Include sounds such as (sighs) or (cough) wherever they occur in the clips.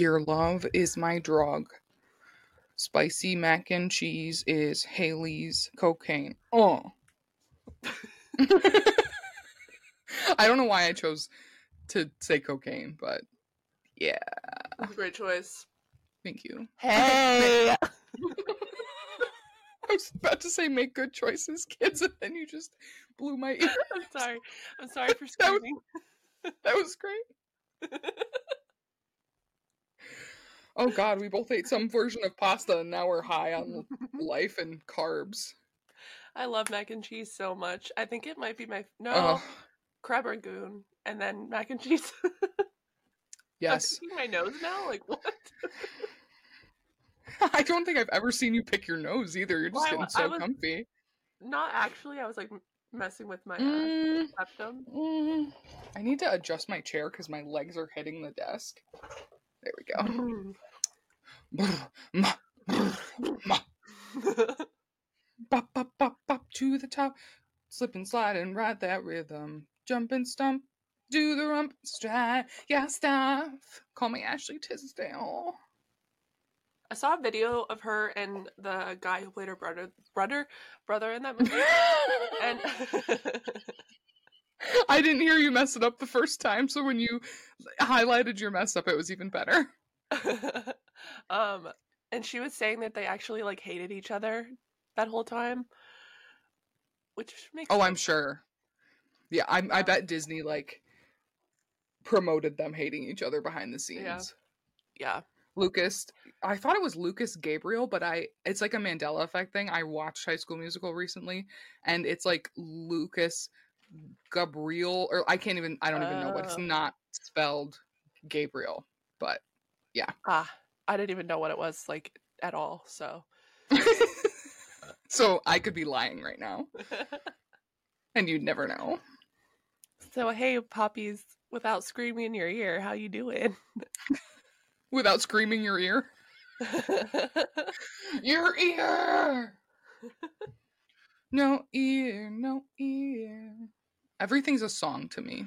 Your love is my drug. Spicy mac and cheese is Haley's cocaine. Oh. I don't know why I chose to say cocaine, but yeah, That's a great choice. thank you. Hey. (laughs) I was about to say make good choices, kids, and then you just blew my (laughs) ear. I'm sorry. I'm sorry (laughs) for That was- That was great. Oh god, we both ate some version of pasta and now we're high on (laughs) life and carbs. I love mac and cheese so much. I think it might be my no Ugh, crab rangoon and then mac and cheese. (laughs) yes. I'm my nose now. Like what? (laughs) I don't think I've ever seen you pick your nose either. You're just Well, getting so comfy. Not actually. I was like messing with my uh, Mm, septum. mm. I need to adjust my chair because my legs are hitting the desk. There we go. Mm. (laughs) Bop, bop, bop, bop to the top. Slip and slide and ride that rhythm. Jump and stump. Do the rump stride. Yeah, stuff. Call me Ashley Tisdale. I saw a video of her and the guy who played her brother, brother, brother in that movie, (laughs) and (laughs) I didn't hear you mess it up the first time, so when you highlighted your mess up, it was even better. (laughs) um, and she was saying that they actually like hated each other that whole time, which makes Oh, I'm sure. Yeah, I, I bet Disney like promoted them hating each other behind the scenes. Yeah. yeah. Lucas, I thought it was Lucas Gabriel, but I it's like a Mandela effect thing. I watched High School Musical recently, and it's like Lucas Gabriel, or I can't even I don't even know, what it's Oh. not spelled Gabriel. But yeah. Ah, I didn't even know what it was like at all. So (laughs) so I could be lying right now, and you'd never know. so hey, poppies, without screaming in your ear, how you doing? (laughs) Without screaming your ear. (laughs) Your ear. no ear, no ear. Everything's a song to me.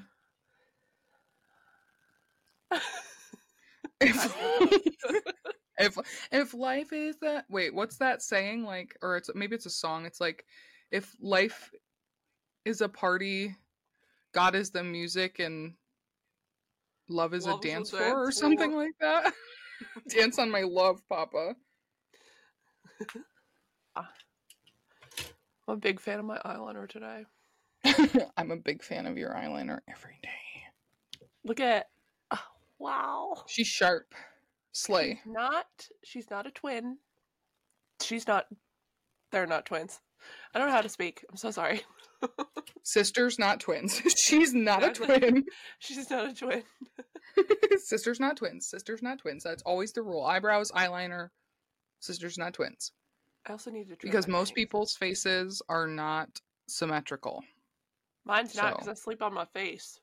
if, (laughs) if if life is that wait, what's that saying? Like, or it's maybe it's a song. It's like, if life is a party, God is the music, and love is Love a dance dance floor, or something floor. like that. (laughs) dance on my love, Papa. (laughs) Ah. I'm a big fan of my eyeliner today. (laughs) I'm a big fan of your eyeliner every day. Look at, oh, wow. She's sharp. Slay. Not, she's not a twin. She's not, they're not twins. I don't know how to speak. I'm so sorry. (laughs) Sisters, not twins. (laughs) She's not a twin. She's not a twin. Sisters, not twins. Sisters, not twins. That's always the rule. Eyebrows, eyeliner. Sisters, not twins. I also need to Because most people's faces are not symmetrical. Mine's not because so- I sleep on my face.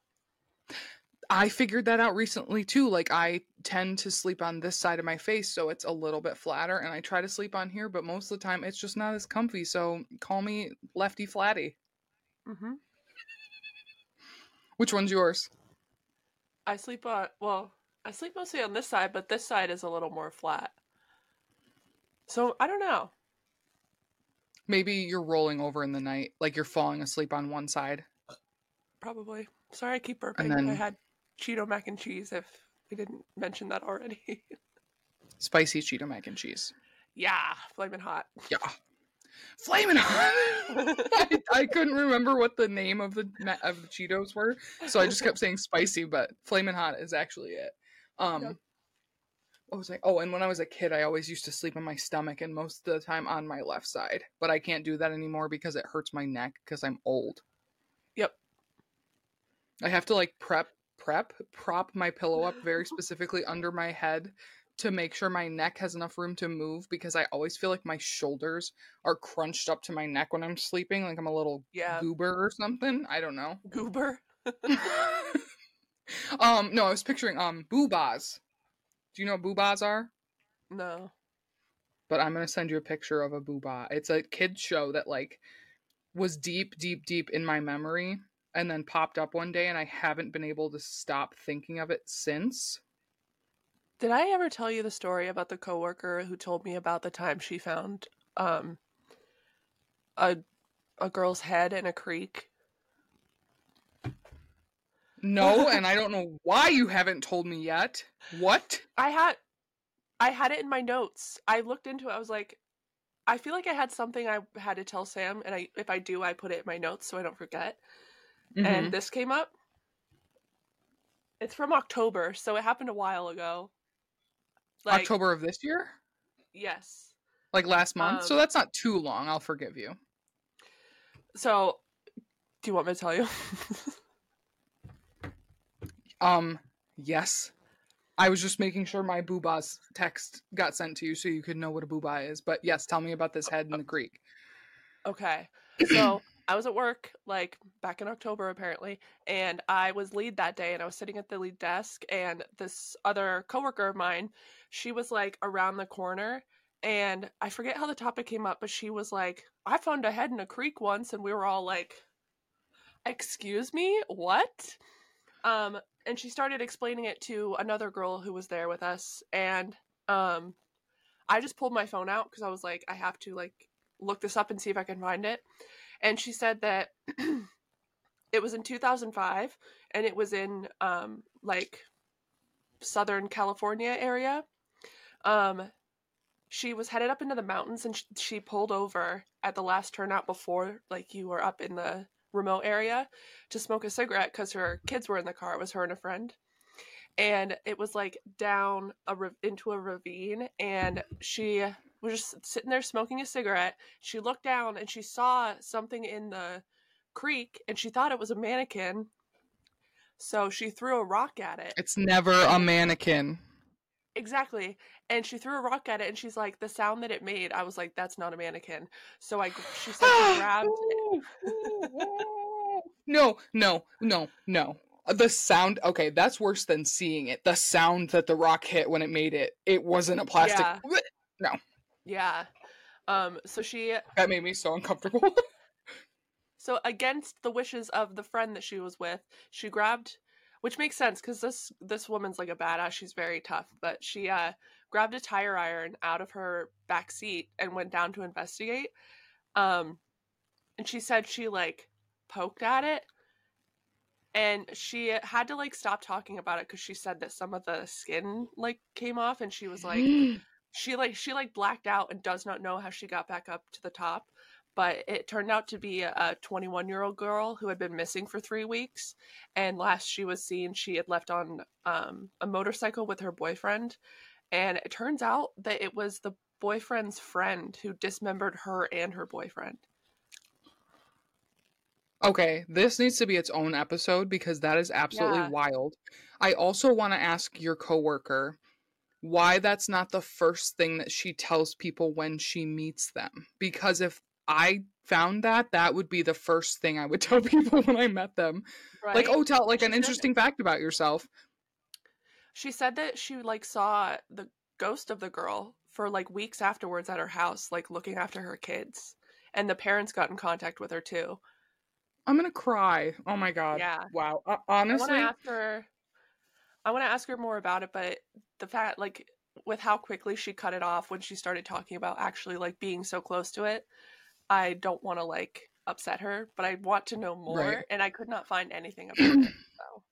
I figured that out recently too. Like I tend to sleep on this side of my face so it's a little bit flatter and I try to sleep on here, but most of the time it's just not as comfy. So call me lefty flatty. hmm Which one's yours? I sleep on, well, I sleep mostly on this side, but this side is a little more flat. So I don't know. Maybe you're rolling over in the night, like you're falling asleep on one side. Probably. Sorry, I keep burping. Then- I had Cheeto mac and cheese. If we didn't mention that already. (laughs) Spicy Cheeto mac and cheese. yeah, flaming hot. Yeah. Flaming hot. (laughs) I, I couldn't remember what the name of the of the Cheetos were, so I just kept saying spicy, but flaming hot is actually it. Um Yep. what was I? Oh, and when I was a kid, I always used to sleep on my stomach and most of the time on my left side. But I can't do that anymore because it hurts my neck because I'm old. Yep. I have to like prep prep prop my pillow up very (laughs) specifically under my head to make sure my neck has enough room to move because I always feel like my shoulders are crunched up to my neck when I'm sleeping like I'm a little Yeah. goober or something. I don't know. Goober. (laughs) um no, I was picturing um boobas. Do you know what boobas are? No. But I'm going to send you a picture of a booba. It's a kid show that like was deep deep deep in my memory and then popped up one day and I haven't been able to stop thinking of it since. Did I ever tell you the story about the coworker who told me about the time she found um a a girl's head in a creek? No, (laughs) and I don't know why you haven't told me yet. What? I had I had it in my notes. I looked into it. I was like I feel like I had something I had to tell Sam and I if I do I put it in my notes so I don't forget. Mhm. And this came up. It's from October, so it happened a while ago. Like October of this year? yes. Like last month? so Um, that's not too long. I'll forgive you. So do you want me to tell you? (laughs) Um, yes. I was just making sure my booba's text got sent to you so you could know what a booba is. But yes, tell me about this head in the Greek. Okay. (clears throat) So I was at work, like back in October apparently, and I was lead that day and I was sitting at the lead desk and this other coworker of mine, she was like around the corner and I forget how the topic came up, but she was like, I found a head in a creek once and we were all like, Excuse me? What? Um, and she started explaining it to another girl who was there with us and um I just pulled my phone out because I was like, I have to like look this up and see if I can find it. And she said that (clears throat) it was in 2005 and it was in um like Southern California area. Um she was headed up into the mountains and sh- she pulled over at the last turnout before like you were up in the remote area to smoke a cigarette cuz her kids were in the car. It was her and a friend. And it was like down a into a ravine and she was just sitting there smoking a cigarette. She looked down and she saw something in the creek and she thought it was a mannequin. So she threw a rock at it. It's never a mannequin. Exactly. And she threw a rock at it and she's like, the sound that it made, I was like, that's not a mannequin. So I, she said she grabbed it. (laughs) no, no, no, no. Uh, the sound, okay, that's worse than seeing it. The sound that the rock hit when it made it, it wasn't a plastic. Yeah. (laughs) Yeah. Um, so she, That made me so uncomfortable. (laughs) so against the wishes of the friend that she was with, she grabbed, which makes sense because this this woman's like a badass. She's very tough, but she uh grabbed a tire iron out of her back seat and went down to investigate. Um, and she said she like poked at it, and she had to like stop talking about it because she said that some of the skin like came off, and she was like (gasps) (gasps) she like she like blacked out and does not know how she got back up to the top but it turned out to be a 21 year old girl who had been missing for three weeks and last she was seen she had left on um, a motorcycle with her boyfriend and it turns out that it was the boyfriend's friend who dismembered her and her boyfriend Okay, this needs to be its own episode because that is absolutely Yeah. wild. I also want to ask your coworker why that's not the first thing that she tells people when she meets them. Because if I found that, that would be the first thing I would (laughs) tell people when I met them. right Like, oh, tell like She an interesting fact about yourself. she said that she like saw the ghost of the girl for like weeks afterwards at her house like looking after her kids and the parents got in contact with her too I'm gonna cry. Oh my god. Yeah. Wow. Uh, I want honestly, to ask her. I want to ask her more about it, but the fact, like, with how quickly she cut it off when she started talking about actually like being so close to it, I don't want to like upset her, but I want to know more, Right. and I could not find anything about it. (clears throat) So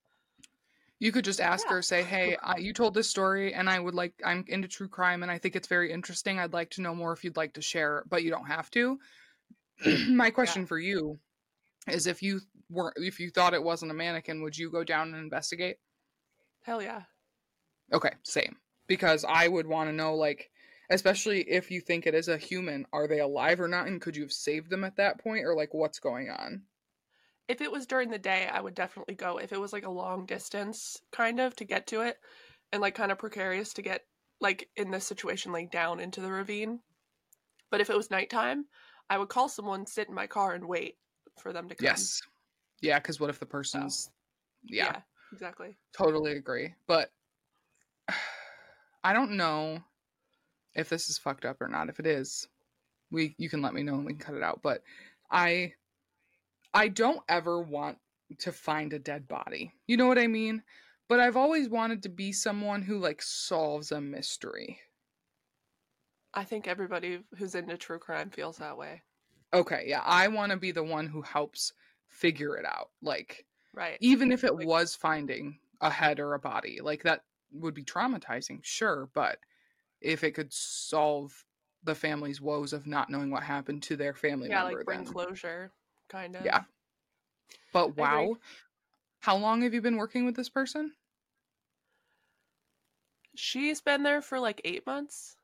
You could just ask Yeah. her, say, "Hey, uh, you told this story, and I would like. I'm into true crime, and I think it's very interesting. I'd like to know more if you'd like to share, but you don't have to." (clears throat) My question for you is: If you were, if you thought it wasn't a mannequin, would you go down and investigate? hell yeah, Okay, same. Because I would want to know, like, especially if you think it is a human, are they alive or not, and could you have saved them at that point, or like, what's going on? if it was during the day, I would definitely go. If it was like a long distance, kind of to get to it, and like kind of precarious to get like in this situation, like down into the ravine. But if it was nighttime, I would call someone, sit in my car, and wait for them to come. Yes. Yeah, because what if the person's. yeah. exactly. Totally agree. But (sighs) I don't know if this is fucked up or not. If it is, we you can let me know and we can cut it out. But I I don't ever want to find a dead body. You know what I mean? but I've always wanted to be someone who like solves a mystery. I think everybody who's into true crime feels that way. Okay, yeah, I want to be the one who helps figure it out. Like Right. even if it Like- was finding a head or a body, like that would be traumatizing, sure, but if it could solve the family's woes of not knowing what happened to their family Yeah, member like bring then. closure, kind of. Yeah. But wow. How long have you been working with this person? She's been there for like eight months.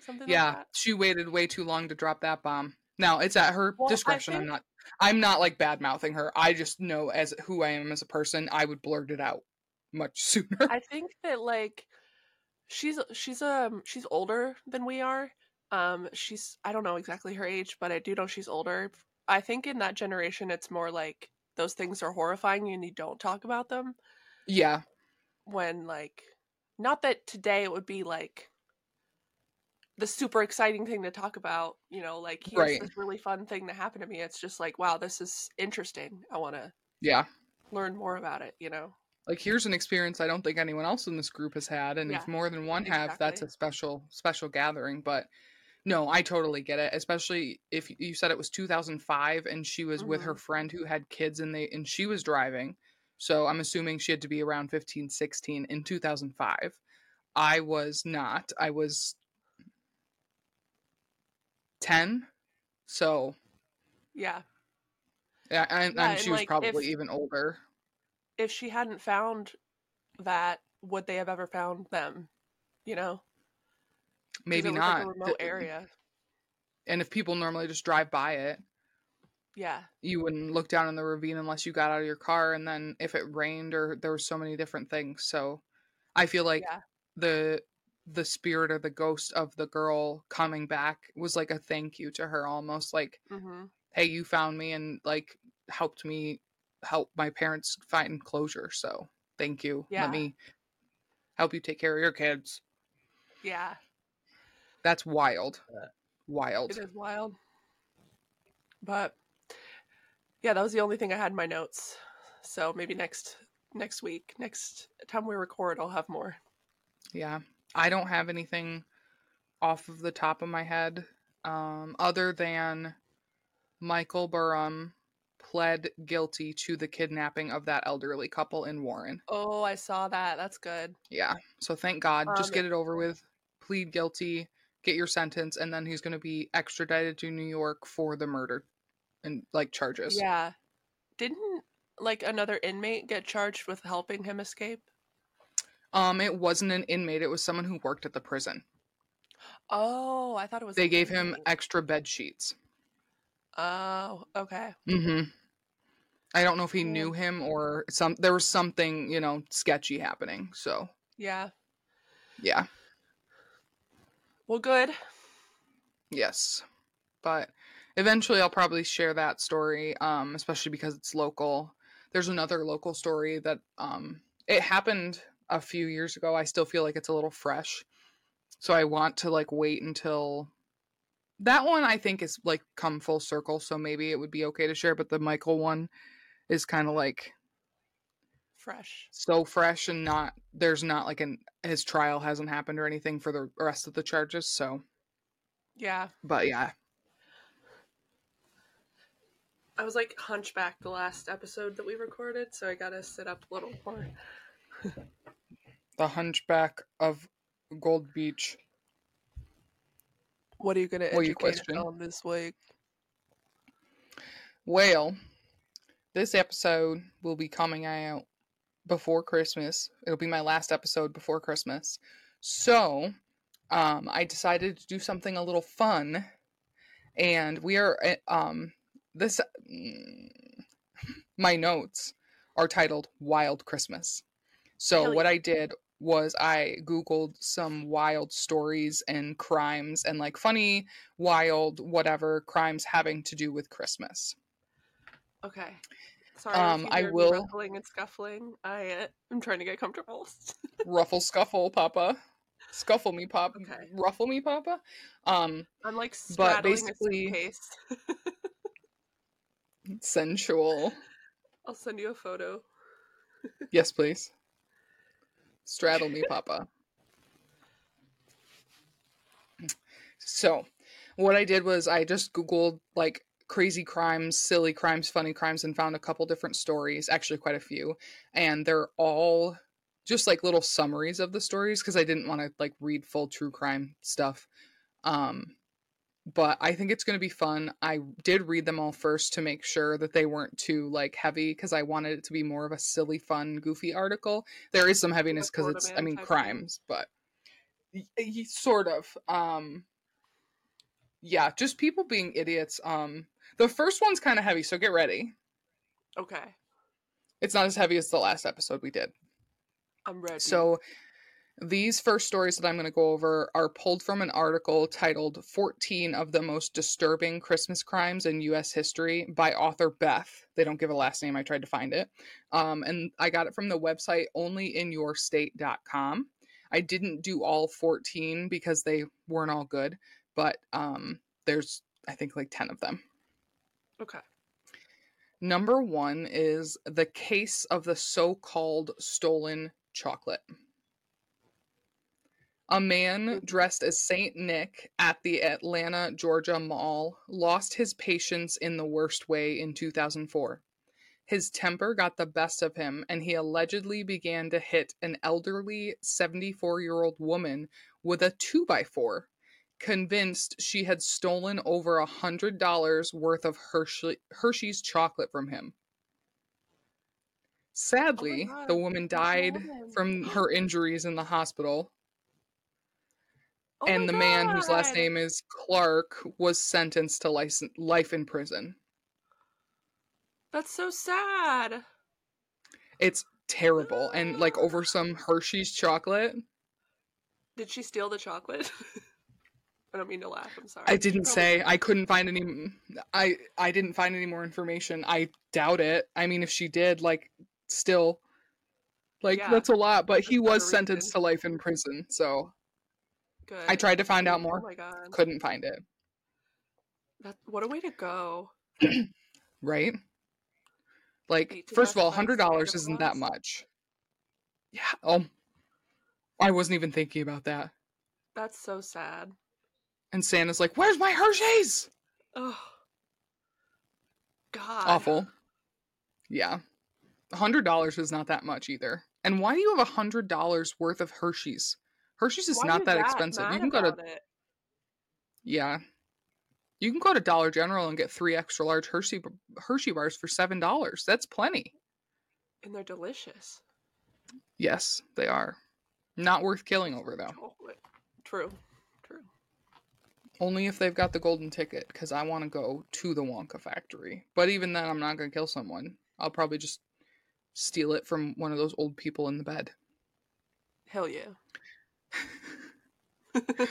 Something yeah, like that. she waited way too long to drop that bomb. Now it's at her Well, discretion. I'm not. I'm not like bad mouthing her. I just know as who I am as a person. I would blurt it out much sooner. I think that like she's she's um she's older than we are. Um she's I don't know exactly her age, but I do know she's older. I think in that generation it's more like those things are horrifying and you don't talk about them yeah, when like not that today it would be like the super exciting thing to talk about, you know, like here's Right. this really fun thing that happened to me. It's just like, wow, this is interesting. I want to yeah. learn more about it, you know. Like here's an experience I don't think anyone else in this group has had, and if more than one have, that's a special special gathering. But no, I totally get it. Especially if you said it was 2005 and she was with her Mhm. friend who had kids and they and she was driving. So I'm assuming she had to be around 15, 16 in 2005. I was not. I was 10. So Yeah. yeah, and, Yeah, and she was like, probably if- even older. If she hadn't found that, would they have ever found them? You know, Maybe not. Like a remote Th- area. And if people normally just drive by it, Yeah, you wouldn't look down in the ravine unless you got out of your car and then if it rained or there were so many different things so i feel like yeah, the the spirit or the ghost of the girl coming back was like a thank you to her almost like hmm hey you found me and like helped me help my parents find closure so thank you Yeah. let me help you take care of your kids yeah. that's wild wild It is wild, but yeah, that was the only thing I had in my notes. So maybe next next week, next time we record, I'll have more. Yeah. I don't have anything off of the top of my head um, other than Michael Burham pled guilty to the kidnapping of that elderly couple in Warren. Oh, I saw that. That's good. Yeah. So thank God. Just Um, get it over with. Plead guilty, get your sentence, and then he's going to be extradited to New York for the murder and like charges. Yeah. Didn't like another inmate get charged with helping him escape? Um, it wasn't an inmate, it was someone who worked at the prison. Oh, I thought it was. They gave him extra bed sheets. Oh, okay. Mm-hmm. I don't know if he knew him or some there was something, you know, sketchy happening. So Yeah. yeah. Well, good. Yes. But eventually I'll probably share that story, um, especially because it's local. There's another local story that um it happened a few years ago. I still feel like it's a little fresh. So I want to like wait until that one I think is like come full circle, so maybe it would be okay to share, but the Michael one is kind of like Fresh. so fresh and not there's not like an his trial hasn't happened or anything for the rest of the charges, so Yeah. but yeah. I was like hunchback the last episode that we recorded, so I gotta sit up a little more. The Hunchback of Gold Beach. What are you gonna What are you educate on this week? Well, this episode will be coming out before Christmas. It'll be my last episode before Christmas. So, um, I decided to do something a little fun, and we are uh, um this my notes are titled Wild Christmas. So Hell what yeah. I did was I googled some wild stories and crimes and like funny, wild, whatever crimes having to do with Christmas. Okay. Sorry Um, I will- ruffling and scuffling. I uh, am trying to get comfortable. Ruffle scuffle, Papa. Scuffle me, Papa. Okay. Ruffle me, Papa. Um, I'm like But straddling basically- (laughs) sensual. I'll send you a photo. Yes, please. Straddle me, Papa. So, what I did was I just Googled like crazy crimes, silly crimes, funny crimes, and found a couple different stories, actually, quite a few. And they're all just like little summaries of the stories because I didn't want to like read full true crime stuff. Um, but I think it's going to be fun. I did read them all first to make sure that they weren't too like heavy because I wanted it to be more of a silly, fun, goofy article. There is some heaviness because it's, I mean, crimes, but sort of. Um, yeah, just people being idiots. Um, the first one's kind of heavy, so get ready. Okay. It's not as heavy as the last episode we did. I'm ready. So, these first stories that I'm going to go over are pulled from an article titled 14 of the Most Disturbing Christmas Crimes in U.S. History by author Beth. They don't give a last name. I tried to find it. Um, and I got it from the website onlyinyourstate.com. I didn't do all 14 because they weren't all good, but um, there's, I think, like 10 of them. Okay. Number one is the case of the so called stolen chocolate. A man dressed as St. Nick at the Atlanta, Georgia Mall lost his patience in the worst way in 2004. His temper got the best of him, and he allegedly began to hit an elderly 74 year old woman with a 2x4, convinced she had stolen over a $100 worth of Hershey, Hershey's chocolate from him. Oh Sadly, God, the woman died from her injuries in the hospital, Oh and the man whose last name is Clark was sentenced to life in prison. That's so sad. It's terrible. And like over (gasps) some Hershey's chocolate. Did she steal the chocolate? (laughs) I don't mean to laugh. I'm sorry. I didn't probably- say I couldn't find any I I didn't find any more information. I doubt it. I mean if she did like still like Yeah, that's a lot, but that's he was sentenced reason. to life in prison. So Good. I tried to find out Oh more. my god. Couldn't find it. That, what a way to go. (clears throat) Right? Like first of all, hundred dollars isn't that much. Yeah. Oh I wasn't even thinking about that. That's so sad. And Santa's like, Where's my Hershey's? Oh. God. Awful. Yeah. A hundred dollars is not that much either. And why do you have a hundred dollars worth of Hershey's? Hershey's is Why not you that expensive. You can go to it? yeah. You can go to Dollar General and get three extra large Hershey Hershey bars for seven dollars. That's plenty. And they're delicious. Yes, they are. Not worth killing over though. True. Only if they've got the golden ticket, because I want to go to the Wonka factory. But even then, I'm not going to kill someone. I'll probably just steal it from one of those old people in the bed. Hell yeah. (laughs)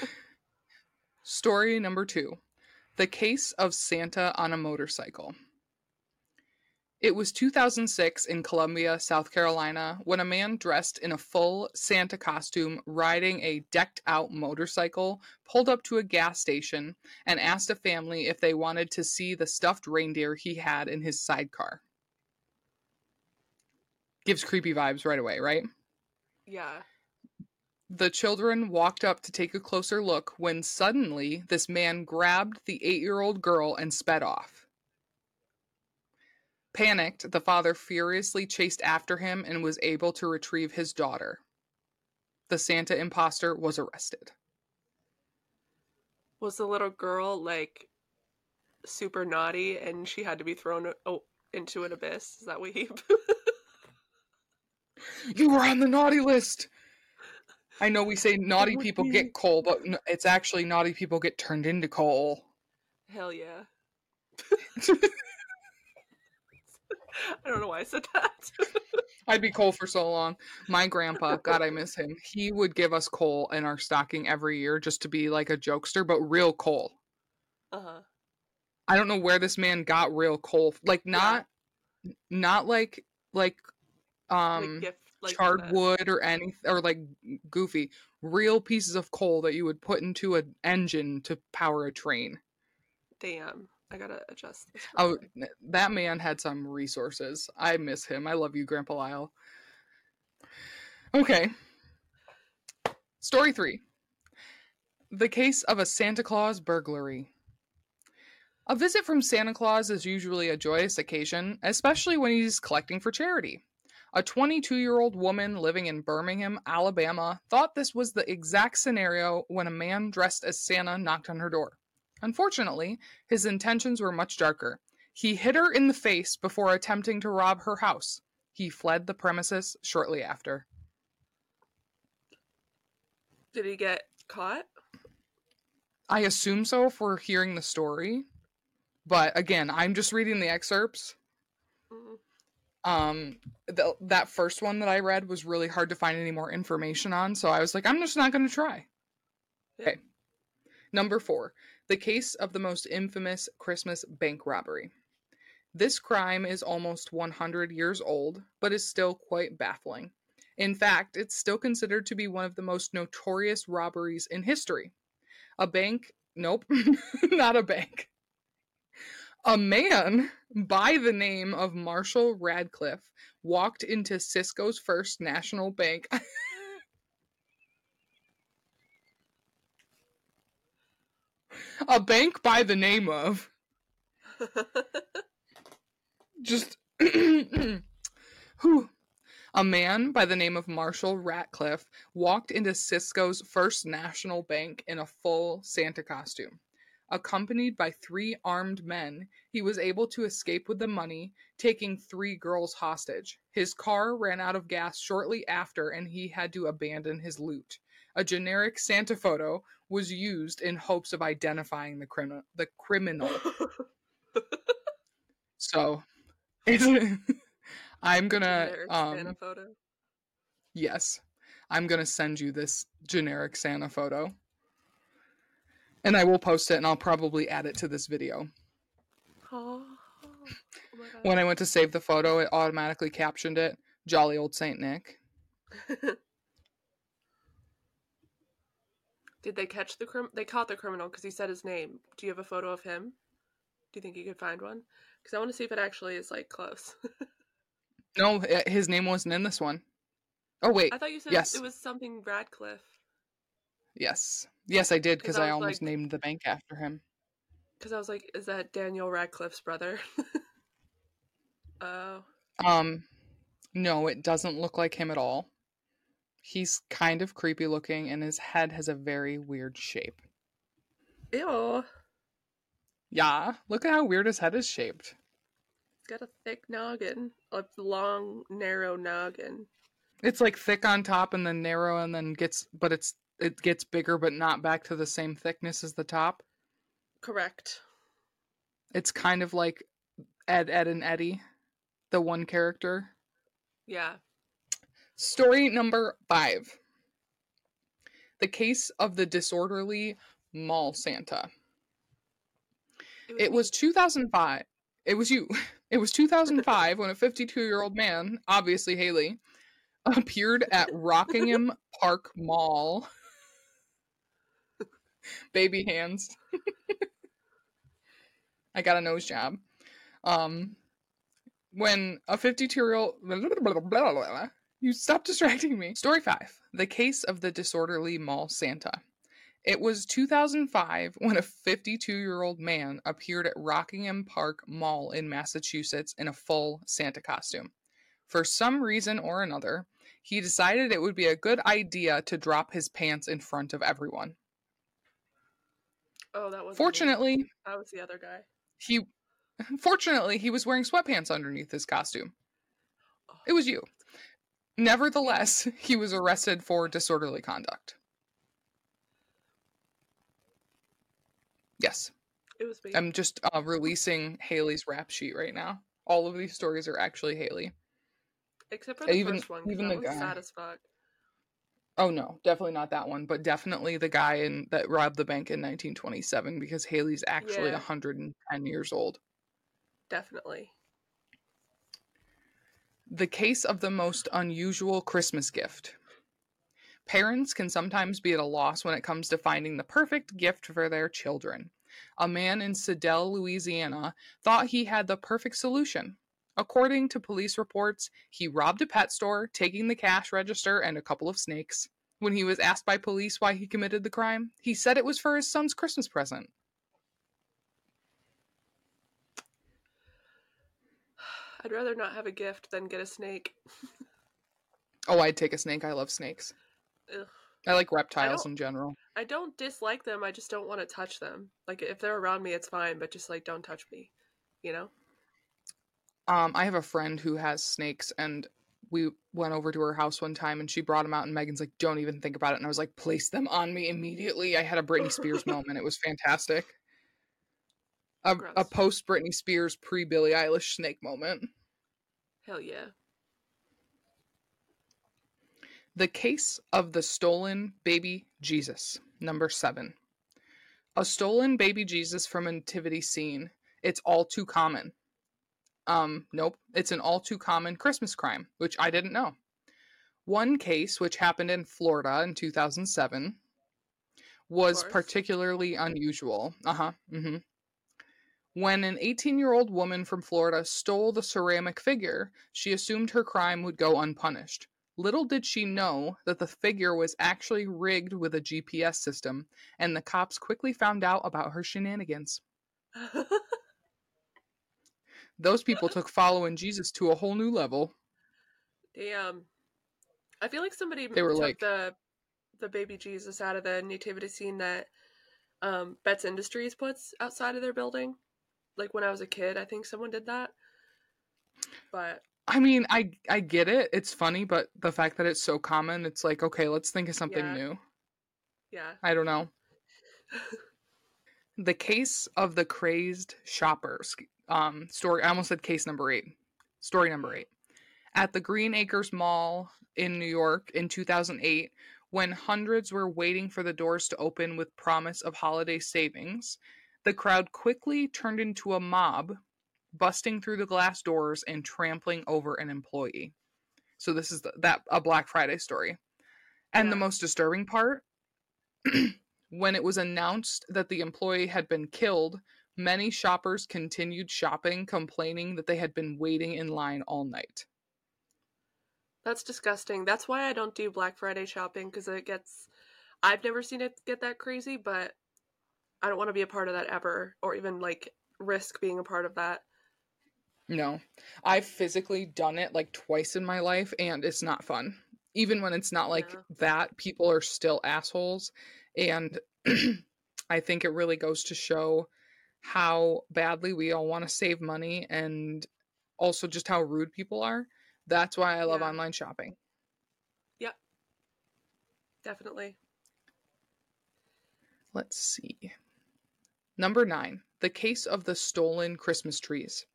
Story number two The Case of Santa on a Motorcycle. It was 2006 in Columbia, South Carolina, when a man dressed in a full Santa costume riding a decked out motorcycle pulled up to a gas station and asked a family if they wanted to see the stuffed reindeer he had in his sidecar. Gives creepy vibes right away, right? Yeah. The children walked up to take a closer look when suddenly this man grabbed the eight year old girl and sped off. Panicked, the father furiously chased after him and was able to retrieve his daughter. The Santa imposter was arrested. Was the little girl like super naughty and she had to be thrown oh, into an abyss? Is that what he? (laughs) You were on the naughty list! I know we say naughty people get coal, but it's actually naughty people get turned into coal. Hell yeah. (laughs) I don't know why I said that. (laughs) I'd be coal for so long. My grandpa, God, I miss him. He would give us coal in our stocking every year just to be like a jokester, but real coal. uh huh. I don't know where this man got real coal. Like not not like like um like gift, like charred that. wood or any or like goofy. Real pieces of coal that you would put into an engine to power a train. Damn, I gotta adjust. Oh, real quick. n- that man had some resources. I miss him. I love you, Grandpa Lyle. Okay. Story three The case of a Santa Claus burglary. A visit from Santa Claus is usually a joyous occasion, especially when he's collecting for charity. A 22 year old woman living in Birmingham, Alabama, thought this was the exact scenario when a man dressed as Santa knocked on her door. Unfortunately, his intentions were much darker. He hit her in the face before attempting to rob her house. He fled the premises shortly after. Did he get caught? I assume so if we're hearing the story. But again, I'm just reading the excerpts. Mm. Um, the, that first one that I read was really hard to find any more information on, so I was like, I'm just not going to try. Yeah. Okay. Number four, the case of the most infamous Christmas bank robbery. This crime is almost 100 years old, but is still quite baffling. In fact, it's still considered to be one of the most notorious robberies in history. A bank, nope, (laughs) not a bank. A man by the name of Marshall Radcliffe walked into Cisco's First National Bank. (laughs) a bank by the name of (laughs) just (clears throat) who a man by the name of Marshall Ratcliffe walked into Cisco's First National Bank in a full Santa costume. Accompanied by three armed men, he was able to escape with the money, taking three girls hostage. His car ran out of gas shortly after, and he had to abandon his loot. A generic Santa photo was used in hopes of identifying the, criminal. the criminal. (laughs) So, (laughs) I'm gonna Generic um, Santa photo. Yes. I'm going to send you this generic Santa photo. And I will post it and I'll probably add it to this video. Oh, oh. When I went to save the photo, it automatically captioned it Jolly Old Saint Nick. (laughs) Did they catch the crim? They caught the criminal because he said his name. Do you have a photo of him? Do you think you could find one? Because I want to see if it actually is like close. (laughs) No, his name wasn't in this one. Oh, wait. I thought you said Yes. it was something Radcliffe. Yes. Yes, I did because I I, almost like- named the bank after him. Because I was like, is that Daniel Radcliffe's brother? (laughs) Oh, Um, no, it doesn't look like him at all. He's kind of creepy looking and his head has a very weird shape. ew! Yeah, look at how weird his head is shaped. He's got a thick noggin, a long, narrow noggin. It's like thick on top and then narrow and then gets but it's it gets bigger but not back to the same thickness as the top. Correct. It's kind of like Ed Edd n Eddy, the one character. Yeah. Story number 5. The case of the disorderly mall Santa. It was 2005. It was you. (laughs) It was 2005 when a 52 year old man, obviously Haley, appeared at Rockingham (laughs) Park Mall. Baby hands. (laughs) I got a nose job. Um, when a 52 year old. You stop distracting me. Story 5 The Case of the Disorderly Mall Santa. It was 2005 when a 52 year old man appeared at Rockingham Park Mall in Massachusetts in a full Santa costume. For some reason or another, he decided it would be a good idea to drop his pants in front of everyone. Oh, that was. Fortunately, that was the other guy. he fortunately he was wearing sweatpants underneath his costume. It was you. Nevertheless, he was arrested for disorderly conduct. Yes, It was me. I'm just uh, releasing Haley's rap sheet right now. All of these stories are actually Haley. Except for the even- first one. even the guy. sad as fuck. Oh no, definitely not that one, but definitely the guy in that robbed the bank in 1927 because Haley's actually Yeah. 110 years old. Definitely. The case of the most unusual Christmas gift. Parents can sometimes be at a loss when it comes to finding the perfect gift for their children. A man in Slidell, Louisiana, thought he had the perfect solution. According to police reports, he robbed a pet store, taking the cash register and a couple of snakes. when he was asked by police why he committed the crime. He said it was for his son's Christmas present. I'd rather not have a gift than get a snake. Oh, I'd take a snake. I love snakes. Ugh. I like reptiles don't- in general. I don't dislike them. I just don't want to touch them. Like if they're around me, it's fine, but just like don't touch me. You know? Um, I have a friend who has snakes, and we went over to her house one time, and she brought them out, and Megan's like, "Don't even think about it." And I was like, "Place them on me immediately." I had a Britney Spears (laughs) moment. It was fantastic. A, a post Britney Spears, pre Billie Eilish snake moment. Hell yeah. The case of the stolen baby Jesus, number seven. A stolen baby Jesus from a nativity scene. It's all too common. Um, nope, it's an all too common Christmas crime, which I didn't know. One case, which happened in Florida in 2007, was particularly unusual. Uh huh. hmm When an 18 year old woman from Florida stole the ceramic figure, she assumed her crime would go unpunished. Little did she know that the figure was actually rigged with a GPS system, and the cops quickly found out about her shenanigans. (laughs) Those people took following Jesus to a whole new level. Damn. I feel like somebody They were took like- the the baby Jesus out of the nativity scene that um Betts Industries puts outside of their building. Like when I was a kid, I think someone did that. But I mean, I I get it. It's funny, but the fact that it's so common, it's like, okay, let's think of something Yeah. new. yeah. I don't know. (laughs) The case of the crazed shoppers. Um, story. I almost said case number eight. Story number eight. At the Green Acres Mall in New York in 2008, when hundreds were waiting for the doors to open with promise of holiday savings, the crowd quickly turned into a mob, busting through the glass doors and trampling over an employee. So this is the, that a Black Friday story. And the most disturbing part (clears throat) when it was announced that the employee had been killed, many shoppers continued shopping, complaining that they had been waiting in line all night. That's disgusting. That's why I don't do Black Friday shopping because it gets. I've never seen it get that crazy, but I don't want to be a part of that ever, or even like risk being a part of that. No, I've physically done it like twice in my life, and it's not fun. Even when it's not like Yeah. that, people are still assholes. And (clears throat) I think it really goes to show how badly we all want to save money and also just how rude people are. That's why I love Yeah. online shopping. Yep. Definitely. Let's see. Number nine, the case of the stolen Christmas trees.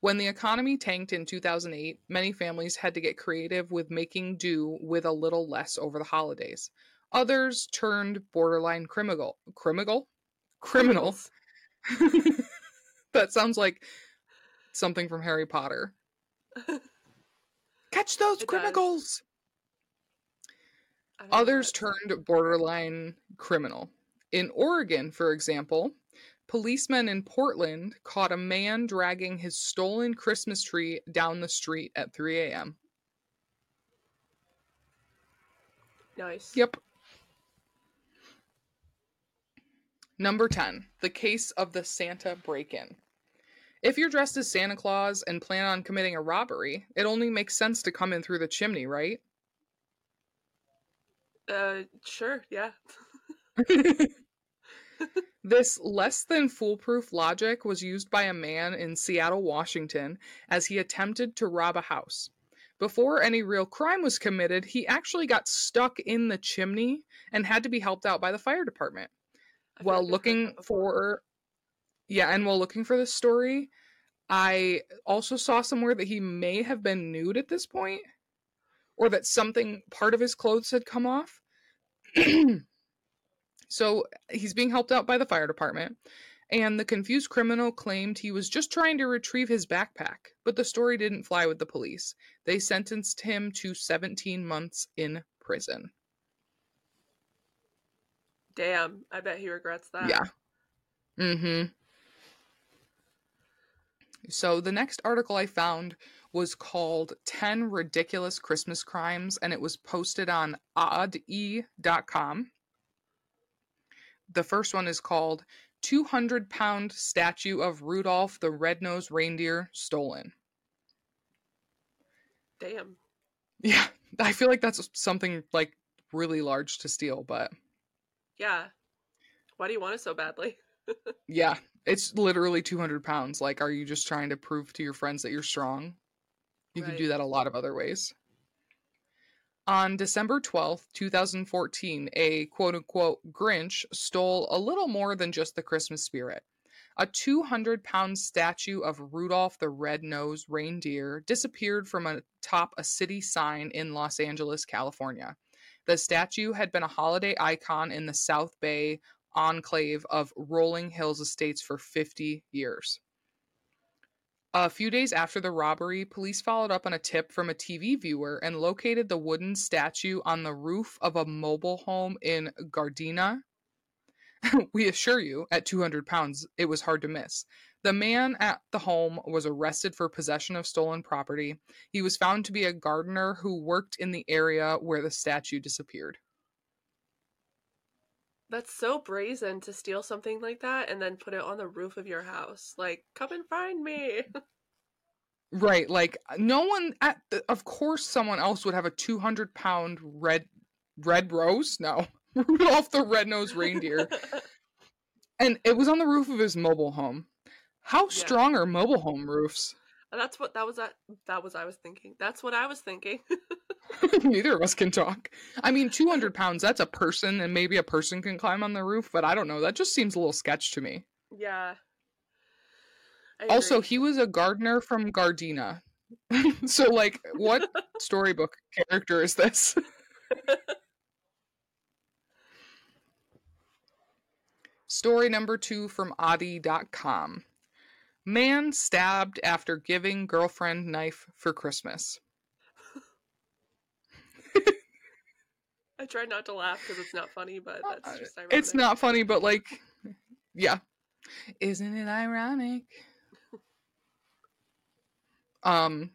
When the economy tanked in 2008, many families had to get creative with making do with a little less over the holidays. Others turned borderline criminal. Criminal? Criminal. (laughs) that sounds like something from Harry Potter. (laughs) Catch those It criminals! I don't know Others turned borderline criminal. In Oregon, for example, policemen in Portland caught a man dragging his stolen Christmas tree down the street at 3 a.m. Nice. Yep. Number 10, the case of the Santa break in. If you're dressed as Santa Claus and plan on committing a robbery, it only makes sense to come in through the chimney, right? Uh, sure. Yeah. (laughs) (laughs) (laughs) This less than foolproof logic was used by a man in Seattle, Washington, as he attempted to rob a house. Before any real crime was committed, he actually got stuck in the chimney and had to be helped out by the fire department. While like looking for Yeah, and while looking for this story, I also saw somewhere that he may have been nude at this point or that something part of his clothes had come off. (clears throat) so he's being helped out by the fire department, and the confused criminal claimed he was just trying to retrieve his backpack, but the story didn't fly with the police. They sentenced him to 17 months in prison. Damn. I bet he regrets that. Yeah. Mm-hmm. So the next article I found was called 10 Ridiculous Christmas Crimes and it was posted on oddee.com. The first one is called 200 pound statue of Rudolph the Red-Nosed Reindeer stolen. Damn. Yeah, (laughs) I feel like that's something like really large to steal, but Yeah. Why do you want it so badly? (laughs) yeah, it's literally 200 pounds. Like, are you just trying to prove to your friends that you're strong? You can do that a lot of other ways. On December 12th, 2014, a quote unquote Grinch stole a little more than just the Christmas spirit. A 200 pound statue of Rudolph the Red-Nosed Reindeer disappeared from atop a city sign in Los Angeles, California. The statue had been a holiday icon in the South Bay enclave of Rolling Hills Estates for 50 years. A few days after the robbery, police followed up on a tip from a TV viewer and located the wooden statue on the roof of a mobile home in Gardena. (laughs) we assure you, at 200 pounds, it was hard to miss. The man at the home was arrested for possession of stolen property. He was found to be a gardener who worked in the area where the statue disappeared. That's so brazen to steal something like that and then put it on the roof of your house. Like, come and find me. (laughs) Right, like no one at the, of course someone else would have a 200 pound red red rose? No. (laughs) Rudolph the red-nosed reindeer. (laughs) and it was on the roof of his mobile home. How strong are mobile home roofs? That's what that was. That that was I was thinking. That's what I was thinking. (laughs) (laughs) Neither of us can talk. I mean, 200 pounds, that's a person, and maybe a person can climb on the roof, but I don't know. That just seems a little sketch to me. yeah. Also, he was a gardener from Gardena. (laughs) so, like, what storybook character is this? Story number two from oddee.com. Man stabbed after giving girlfriend knife for Christmas. I tried not to laugh because it's not funny, but that's just ironic. Uh, It's not funny, but like, yeah. Isn't it ironic? Um,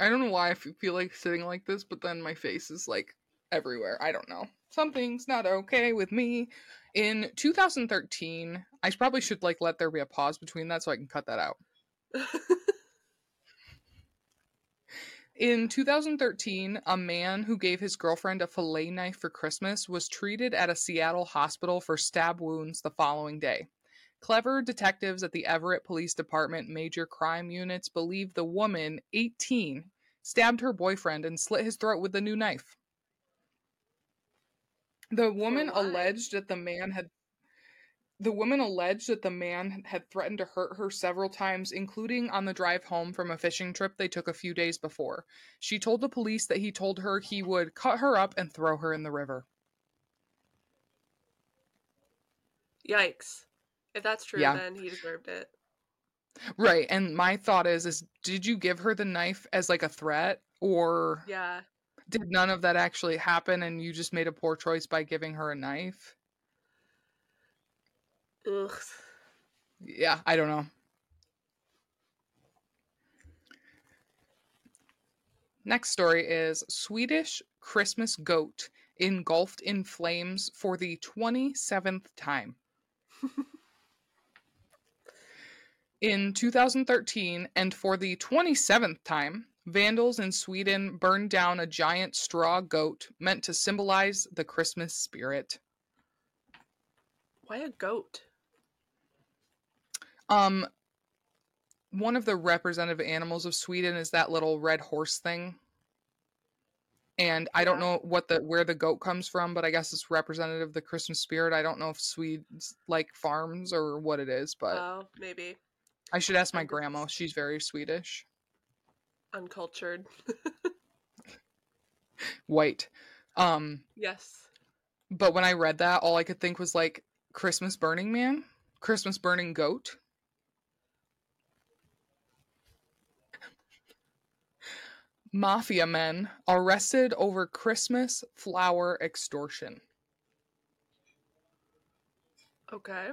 I don't know why I feel like sitting like this, but then my face is like everywhere. I don't know. Something's not okay with me. In 2013, I probably should like let there be a pause between that so I can cut that out. (laughs) In 2013, a man who gave his girlfriend a fillet knife for Christmas was treated at a Seattle hospital for stab wounds the following day. Clever detectives at the Everett Police Department major crime units believe the woman, 18, stabbed her boyfriend and slit his throat with the new knife. The woman alleged that the man had the woman alleged that the man had threatened to hurt her several times, including on the drive home from a fishing trip they took a few days before. She told the police that he told her he would cut her up and throw her in the river. Yikes! If that's true, Yeah. then he deserved it. Right, and my thought is is did you give her the knife as like a threat or Yeah. Did none of that actually happen and you just made a poor choice by giving her a knife? Ugh. Yeah, I don't know. Next story is Swedish Christmas goat engulfed in flames for the 27th time. (laughs) in 2013, and for the 27th time, vandals in Sweden burned down a giant straw goat meant to symbolize the Christmas spirit. Why a goat? Um, one of the representative animals of Sweden is that little red horse thing. And I don't know what the where the goat comes from, but I guess it's representative of the Christmas spirit. I don't know if Swedes like farms or what it is, but Oh, maybe I should ask my grandma. She's very Swedish. Uncultured. (laughs) White. Um, yes. but when I read that, all I could think was like Christmas burning man, Christmas burning goat. (laughs) Mafia men arrested over Christmas flower extortion. Okay.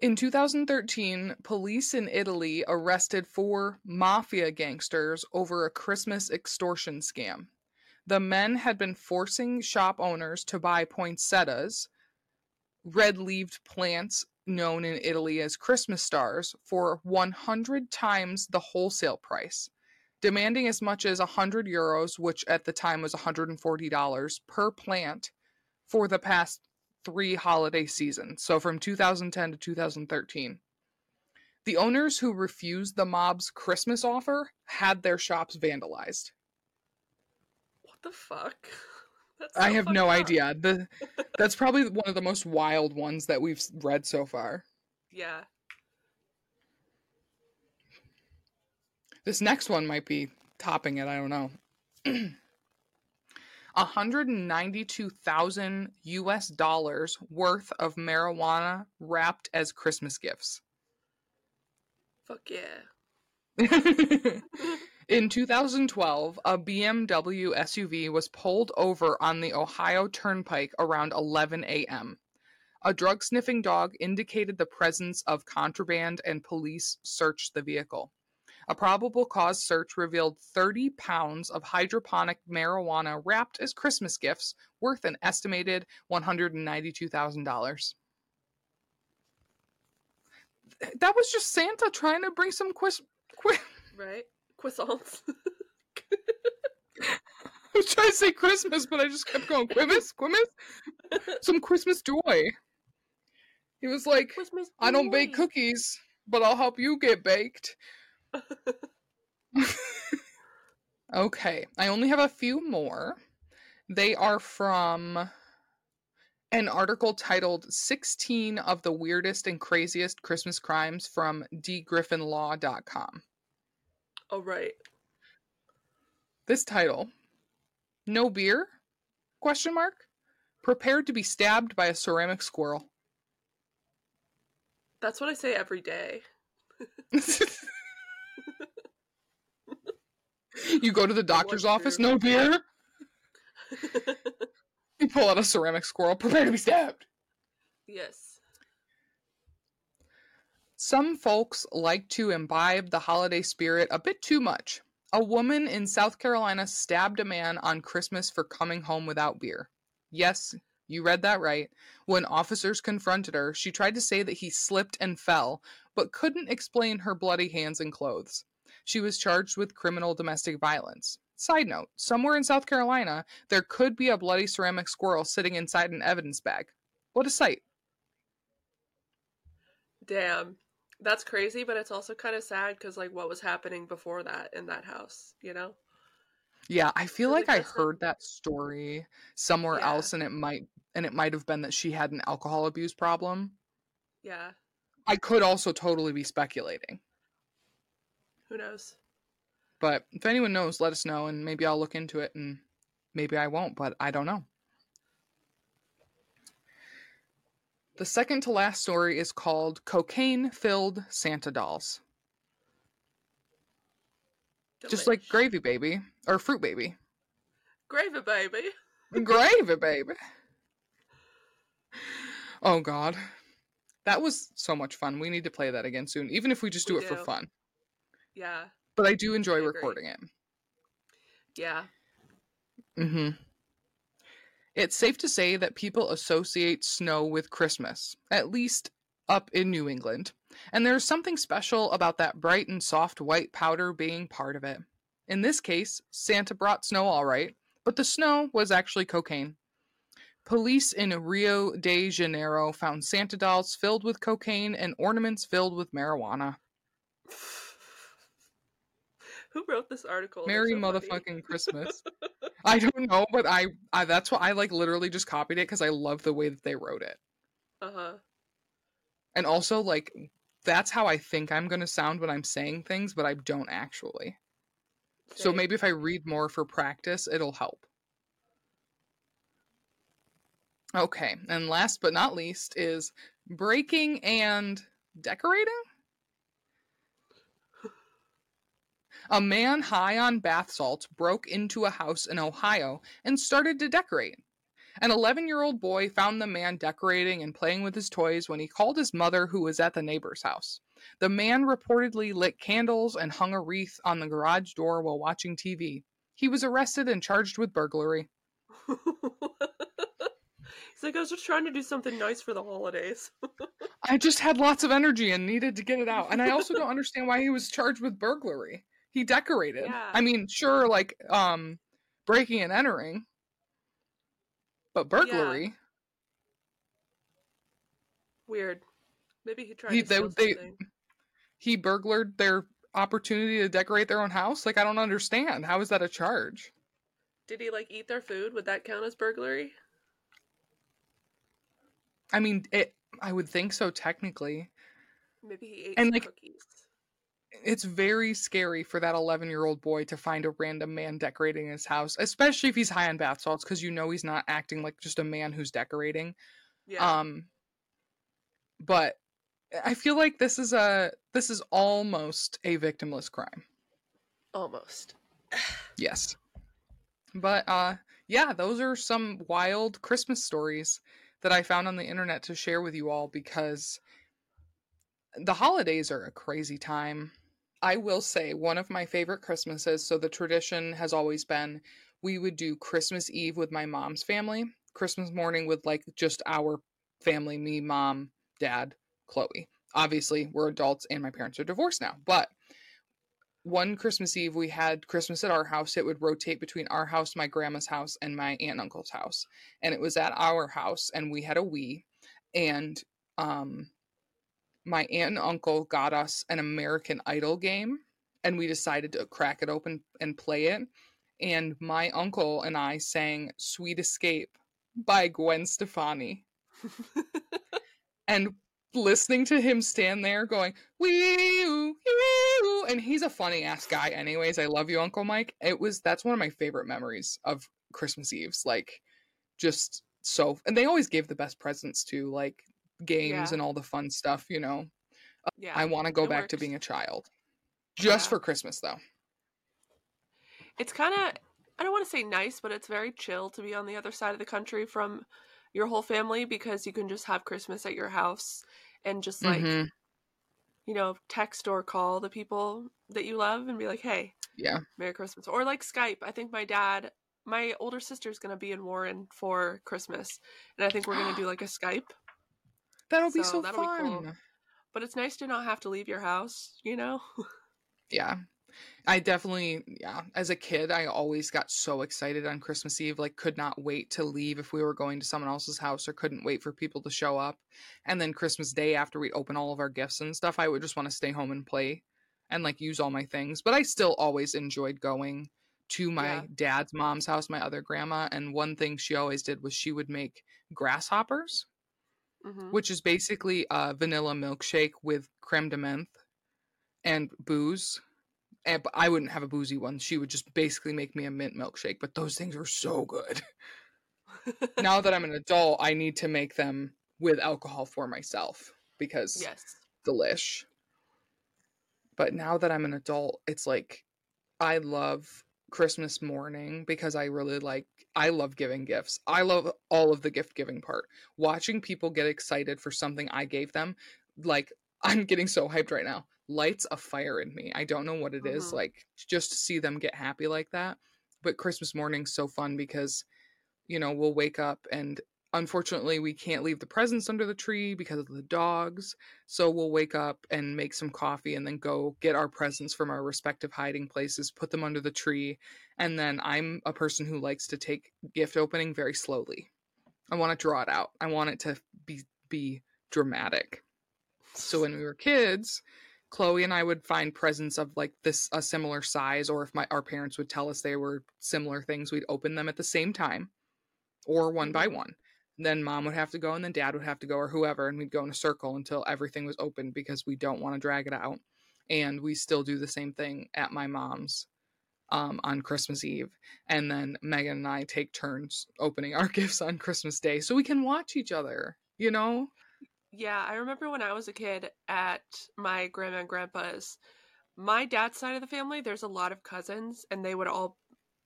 In 2013, police in Italy arrested four mafia gangsters over a Christmas extortion scam. The men had been forcing shop owners to buy poinsettias, red leaved plants known in Italy as Christmas stars, for 100 times the wholesale price, demanding as much as 100 euros, which at the time was $140 per plant for the past three holiday seasons. So from 2010 to 2013. The owners who refused the mob's Christmas offer had their shops vandalized. What the fuck? (laughs) That's I have no up. idea. The (laughs) that's probably one of the most wild ones that we've read so far. Yeah. This next one might be topping it. I don't know. (clears throat) 192,000 US dollars worth of marijuana wrapped as Christmas gifts. Fuck yeah. (laughs) In 2012, a BMW SUV was pulled over on the Ohio Turnpike around 11 a.m. A drug sniffing dog indicated the presence of contraband and police searched the vehicle. A probable cause search revealed 30 pounds of hydroponic marijuana wrapped as Christmas gifts worth an estimated $192,000. That was just Santa trying to bring some quis- qui- right? Croissants. (laughs) I was trying to say Christmas, but I just kept going Quimus, Quimus, some Christmas joy. He was like, Christmas. "I don't bake cookies, but I'll help you get baked." Okay, I only have a few more. They are from an article titled 16 of the weirdest and craziest Christmas crimes from dgriffinlaw.com. Oh right. This title, No Beer? Question mark. Prepared to be stabbed by a ceramic squirrel. That's what I say every day. (laughs) (laughs) you go to the (laughs) doctor's office, no beer. (laughs) You pull out a ceramic squirrel, prepare to be stabbed. yes. Some folks like to imbibe the holiday spirit a bit too much. A woman in South Carolina stabbed a man on Christmas for coming home without beer. Yes, you read that right. When officers confronted her, she tried to say that he slipped and fell, but couldn't explain her bloody hands and clothes. She was charged with criminal domestic violence. Side note somewhere in South Carolina, there could be a bloody ceramic squirrel sitting inside an evidence bag. What a sight. Damn. That's crazy, but it's also kind of sad because like what was happening before that in that house, you know? Yeah, I feel like I heard that story somewhere Yeah. else and it might and it might have been that she had an alcohol abuse problem. Yeah. I could also totally be speculating. Who knows? But if anyone knows, let us know and maybe I'll look into it and maybe I won't, but I don't know. The second to last story is called Cocaine Filled Santa Dolls. Just like Gravy Baby or Fruit Baby. Gravy baby. (laughs) Gravy Baby. Oh, God. That was so much fun. We need to play that again soon, even if we just do We it for fun. Yeah. But I do enjoy I recording it. Yeah. hmm It's safe to say that people associate snow with Christmas, at least up in New England. And there's something special about that bright and soft white powder being part of it. In this case, Santa brought snow all right, but the snow was actually cocaine. Police in Rio de Janeiro found Santa dolls filled with cocaine and ornaments filled with marijuana. (sighs) (sighs) (sighs) (laughs) Who wrote this article? Merry motherfucking Christmas. (laughs) I don't know, but I, I that's what I like literally just copied it because I love the way that they wrote it. Uh-huh. And also like that's how I think I'm gonna sound when I'm saying things, but I don't actually. So maybe if I read more for practice, it'll help. Okay, and last but not least is breaking and decorating. A man high on bath salts broke into a house in Ohio and started to decorate. An 11 year old boy found the man decorating and playing with his toys when he called his mother, who was at the neighbor's house. The man reportedly lit candles and hung a wreath on the garage door while watching TV. He was arrested and charged with burglary. He's like, I was just trying to do something nice for the holidays. (laughs) I just had lots of energy and needed to get it out. And I also don't understand why he was charged with burglary. He decorated. Yeah. I mean, sure, like um breaking and entering. But burglary. Weird. Maybe he tried He- to they- they- something. He burglared their opportunity to decorate their own house? Like I don't understand. How is that a charge? Did he like eat their food? Would that count as burglary? I mean, it I would think so technically. Maybe he ate And, some like, cookies. It's very scary for that 11-year-old boy to find a random man decorating his house, especially if he's high on bath salts cuz you know he's not acting like just a man who's decorating. Yeah. Um but I feel like this is a this is almost a victimless crime. Almost. (sighs) Yes. But uh yeah, those are some wild Christmas stories that I found on the internet to share with you all because the holidays are a crazy time. I will say one of my favorite Christmases, so the tradition has always been we would do Christmas Eve with my mom's family, Christmas morning with like just our family, me, mom, dad, Chloe. Obviously, we're adults and my parents are divorced now, but one Christmas Eve we had Christmas at our house. It would rotate between our house, my grandma's house, and my aunt and uncle's house. And it was at our house, and we had a Wii. And um, my aunt and uncle got us an American Idol game, and we decided to crack it open and play it. And my uncle and I sang "Sweet Escape" by Gwen Stefani (laughs) and listening to him stand there going wee and he's a funny ass guy anyways i love you uncle mike it was that's one of my favorite memories of christmas eves like just so and they always gave the best presents too like games Yeah. and all the fun stuff you know yeah. i want to go back to being a child just Yeah. for christmas though it's kind of I don't want to say nice, but it's very chill to be on the other side of the country from your whole family because you can just have Christmas at your house and just like Mhm. you know text or call the people that you love and be like, "Hey, yeah Merry Christmas." Or like Skype. I think my dad, my older sister's going to be in Warren for Christmas, and I think we're going (gasps) to do like a Skype. That'll be So so that'll be fun cool. But it's nice to not have to leave your house, you know? (laughs) yeah i definitely yeah as a kid i always got so excited on christmas eve like could not wait to leave if we were going to someone else's house or couldn't wait for people to show up and then christmas day after we open all of our gifts and stuff i would just want to stay home and play and like use all my things but i still always enjoyed going to my Yeah. dad's mom's house my other grandma and one thing she always did was she would make grasshoppers hmm which is basically a vanilla milkshake with creme de menthe and booze. And but I wouldn't have a boozy one. She would just basically make me a mint milkshake. But those things are so good. (laughs) now that I'm an adult, I need to make them with alcohol for myself because yes. delish. But now that I'm an adult, it's like I love Christmas morning because I really like I love giving gifts. I love all of the gift giving part. Watching people get excited for something I gave them, like (laughs) I'm getting so hyped right now. Lights a fire in me. I don't know what it is. Mhm. like just to see them get happy like that. But Christmas morning's so fun because you know, we'll wake up and unfortunately we can't leave the presents under the tree because of the dogs. So we'll wake up and make some coffee and then go get our presents from our respective hiding places, put them under the tree, and then I'm a person who likes to take gift opening very slowly. I want to draw it out. I want it to be be dramatic. So when we were kids, Chloe and I would find presents of like this a similar size, or if my our parents would tell us they were similar things, we'd open them at the same time, or one by mm-hmm. one. Then mom would have to go, and then dad would have to go, or whoever, and we'd go in a circle until everything was open because we don't want to drag it out. And we still do the same thing at my mom's um, on Christmas Eve, and then Megan and I take turns opening our (laughs) gifts on Christmas Day so we can watch each other. You know? Yeah, I remember when I was a kid at my grandma and grandpa's. My dad's side of the family, there's a lot of cousins, and they would all,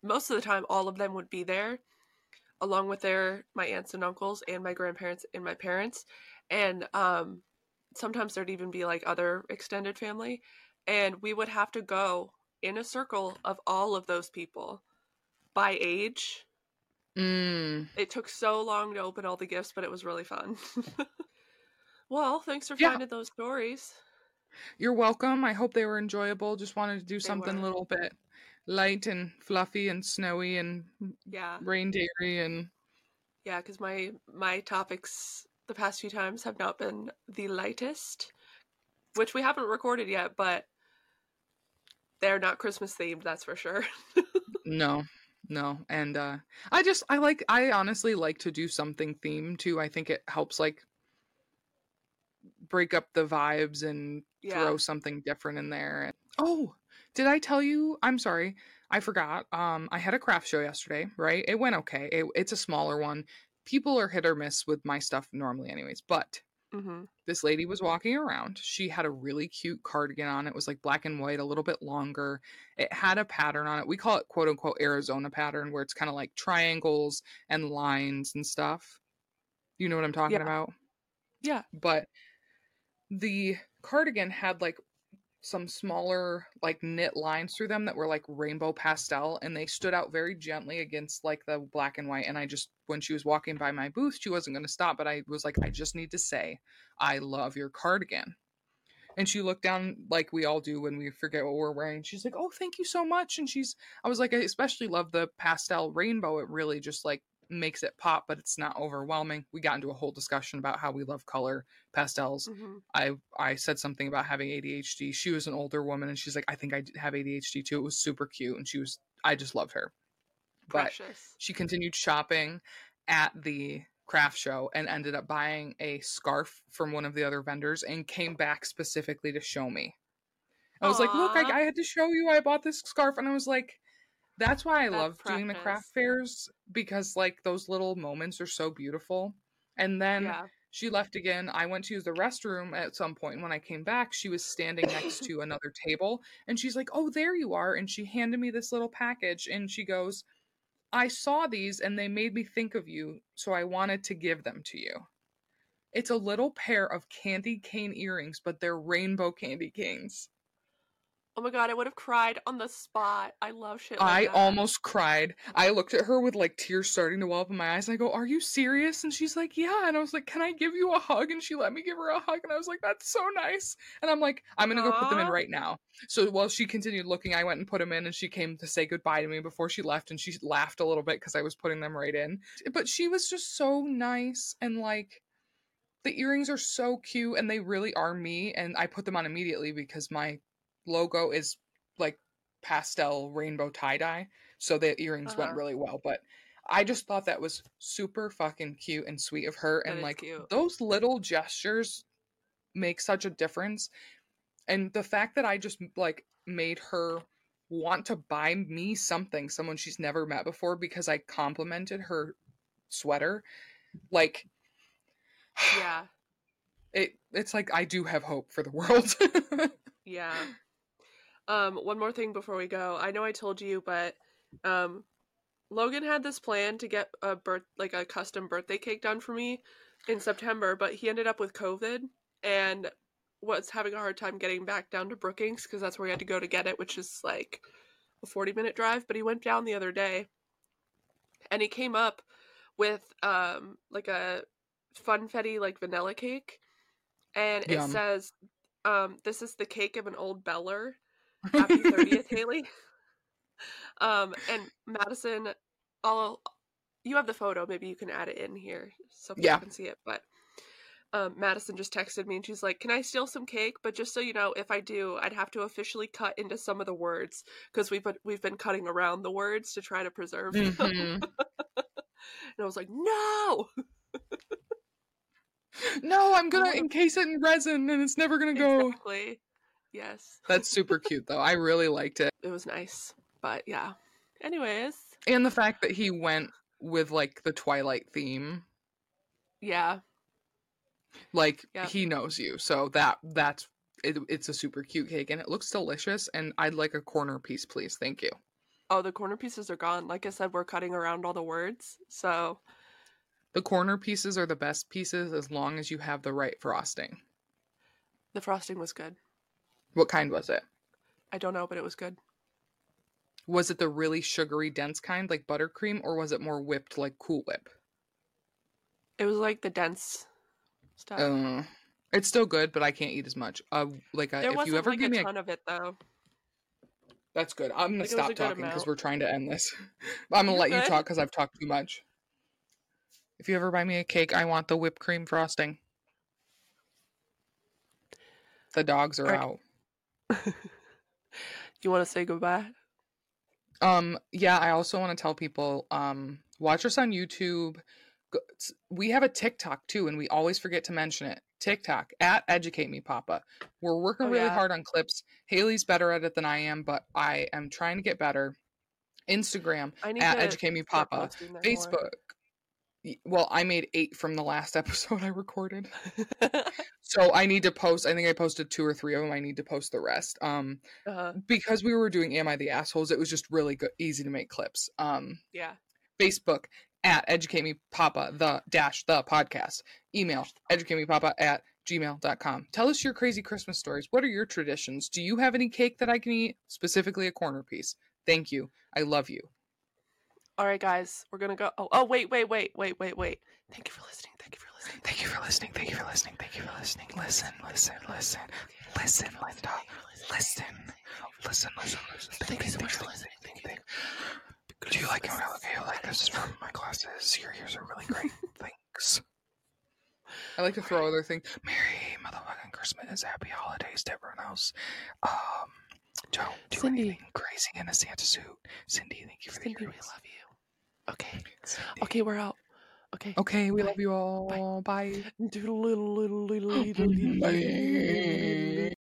most of the time, all of them would be there. Along with their my aunts and uncles and my grandparents and my parents, and um, sometimes there'd even be like other extended family, and we would have to go in a circle of all of those people by age. Mm. It took so long to open all the gifts, but it was really fun. (laughs) well, thanks for Yeah. finding those stories. You're welcome. I hope they were enjoyable. Just wanted to do They something a little bit light and fluffy and snowy and Yeah, reindeery and yeah, because my my topics the past few times have not been the lightest, which we haven't recorded yet, but they're not Christmas themed, that's for sure. (laughs) no, no. And uh I just I like I honestly like to do something themed too. I think it helps like break up the vibes and Yeah. throw something different in there. Oh, did I tell you? I'm sorry. I forgot. Um I had a craft show yesterday, right? It went okay. It, it's a smaller one. People are hit or miss with my stuff normally anyways, but hmm this lady was walking around. She had a really cute cardigan on. It was like black and white, a little bit longer. It had a pattern on it. We call it quote unquote Arizona pattern, where it's kind of like triangles and lines and stuff. You know what I'm talking Yeah. about? Yeah. But the cardigan had like some smaller like knit lines through them that were like rainbow pastel and they stood out very gently against like the black and white and i just when she was walking by my booth she wasn't going to stop but i was like i just need to say i love your cardigan. And she looked down like we all do when we forget what we're wearing she's like oh thank you so much and she's i was like i especially love the pastel rainbow it really just like makes it pop but it's not overwhelming we got into a whole discussion about how we love color pastels hmm I I said something about having ADHD. She was an older woman and she's like, I think I have ADHD too. It was super cute and she was I just loved her. But Precious. she continued shopping at the craft show and ended up buying a scarf from one of the other vendors and came back specifically to show me. I was like, look, I, I had to show you I bought this scarf and I was like, that's why I That's love doing the craft fairs because like those little moments are so beautiful. And then yeah. she left again. I went to use the restroom at some point. When I came back, she was standing next to (laughs) another table and she's like, Oh, there you are. And she handed me this little package and she goes, I saw these and they made me think of you. So I wanted to give them to you. It's a little pair of candy cane earrings, but they're rainbow candy canes. Oh my god, I would have cried on the spot. I love shit like I that. almost cried. I looked at her with like tears starting to well up in my eyes. And I go, Are you serious? And she's like, Yeah. And I was like, Can I give you a hug? And she let me give her a hug. And I was like, That's so nice. And I'm like, I'm going to go put them in right now. So while she continued looking, I went and put them in. And she came to say goodbye to me before she left. And she laughed a little bit because I was putting them right in. But she was just so nice. And like, the earrings are so cute and they really are me. And I put them on immediately because my logo is like pastel rainbow tie dye. So the earrings went Uh-huh. really well. But I just thought that was super fucking cute and sweet of her. That and like cute. those little gestures make such a difference. And the fact that I just like made her want to buy me something, someone she's never met before, because I complimented her sweater, like (sighs) Yeah. it it's like I do have hope for the world. (laughs) Yeah. Um, one more thing before we go. I know I told you, but um, Logan had this plan to get a birth like a custom birthday cake done for me in September, but he ended up with COVID and was having a hard time getting back down to Brookings because that's where he had to go to get it, which is like a 40 minute drive. But he went down the other day and he came up with um like a funfetti like vanilla cake and it says um this is the cake of an old beller happy (laughs) 30th haley um and madison i'll you have the photo maybe you can add it in here so people Yeah. can see it but um, Madison just texted me and she's like, "Can I steal some cake? But just so you know, if I do, I'd have to officially cut into some of the words because we've been, we've been cutting around the words to try to preserve them." Mhm. (laughs) And I was like, "No!" No, I'm gonna (laughs) encase it in resin and it's never gonna go. Exactly. Yes, (laughs) That's super cute though. I really liked it. it was nice, but yeah. Anyways, And the fact that he went with like the Twilight theme. yeah, Like Yep. he knows you. So that that's it, it's a super cute cake and it looks delicious and I'd like a corner piece please. Thank you. Oh, the corner pieces are gone. Like I said, we're cutting around all the words. So The corner pieces are the best pieces as long as you have the right frosting. the frosting was good. What kind was it? I don't know, but it was good. Was it the really sugary, dense kind, like buttercream, or was it more whipped, like Cool Whip? It was like the dense stuff. Uh, it's still good, but I can't eat as much. Uh, like uh, there if you ever like give a me a ton of it though. That's good. I'm gonna Like, a stop talking because we're trying to end this. (laughs) I'm gonna You're let you talk because I've talked too much. If you ever buy me a cake, I want the whipped cream frosting. The dogs are Alright. out. (laughs) You want to say goodbye? Um, yeah, I also want to tell people, um, watch us on YouTube. We have a TikTok too, and we always forget to mention it. TikTok at Educate Me Papa. We're working Oh, really yeah. hard on clips. Haley's better at it than I am, but I am trying to get better. Instagram at Educate Me Papa. there more. Well, I made eight from the last (laughs) episode I recorded. (laughs) So I need to post. I think I posted two or three of them. I need to post the rest. Um, uh, because we were doing Am I the Assholes? It was just really good, easy to make clips. Um, yeah. Facebook at Educate Me Papa, the dash the podcast. Email educate me papa at gmail.com. Tell us your crazy Christmas stories. What are your traditions? Do you have any cake that I can eat? Specifically a corner piece. Thank you. I love you. All right, guys, we're gonna go. Oh, oh, wait, wait, wait, wait, wait, wait. Thank you for listening. Thank you for listening. Thank you for listening. Thank you for listening. Thank you for listening. Listen, listen, listen. Listen, Linda. Listen. Listen, listen, listen. Thank you so much for listening. think, think. Do you like how I look? Hey, like this is from my classes. Your ears are really great. (laughs) Thanks. I like to throw other things. Merry motherfucking Christmas. Happy holidays to everyone else. Um, don't do Cindy. anything crazy in a Santa suit. Cindy, thank you for Cindy, the we love you. Okay. Eh okay, we're out. Okay. Okay, we Bye. love you all. Bye. (laughs) Little. Bye.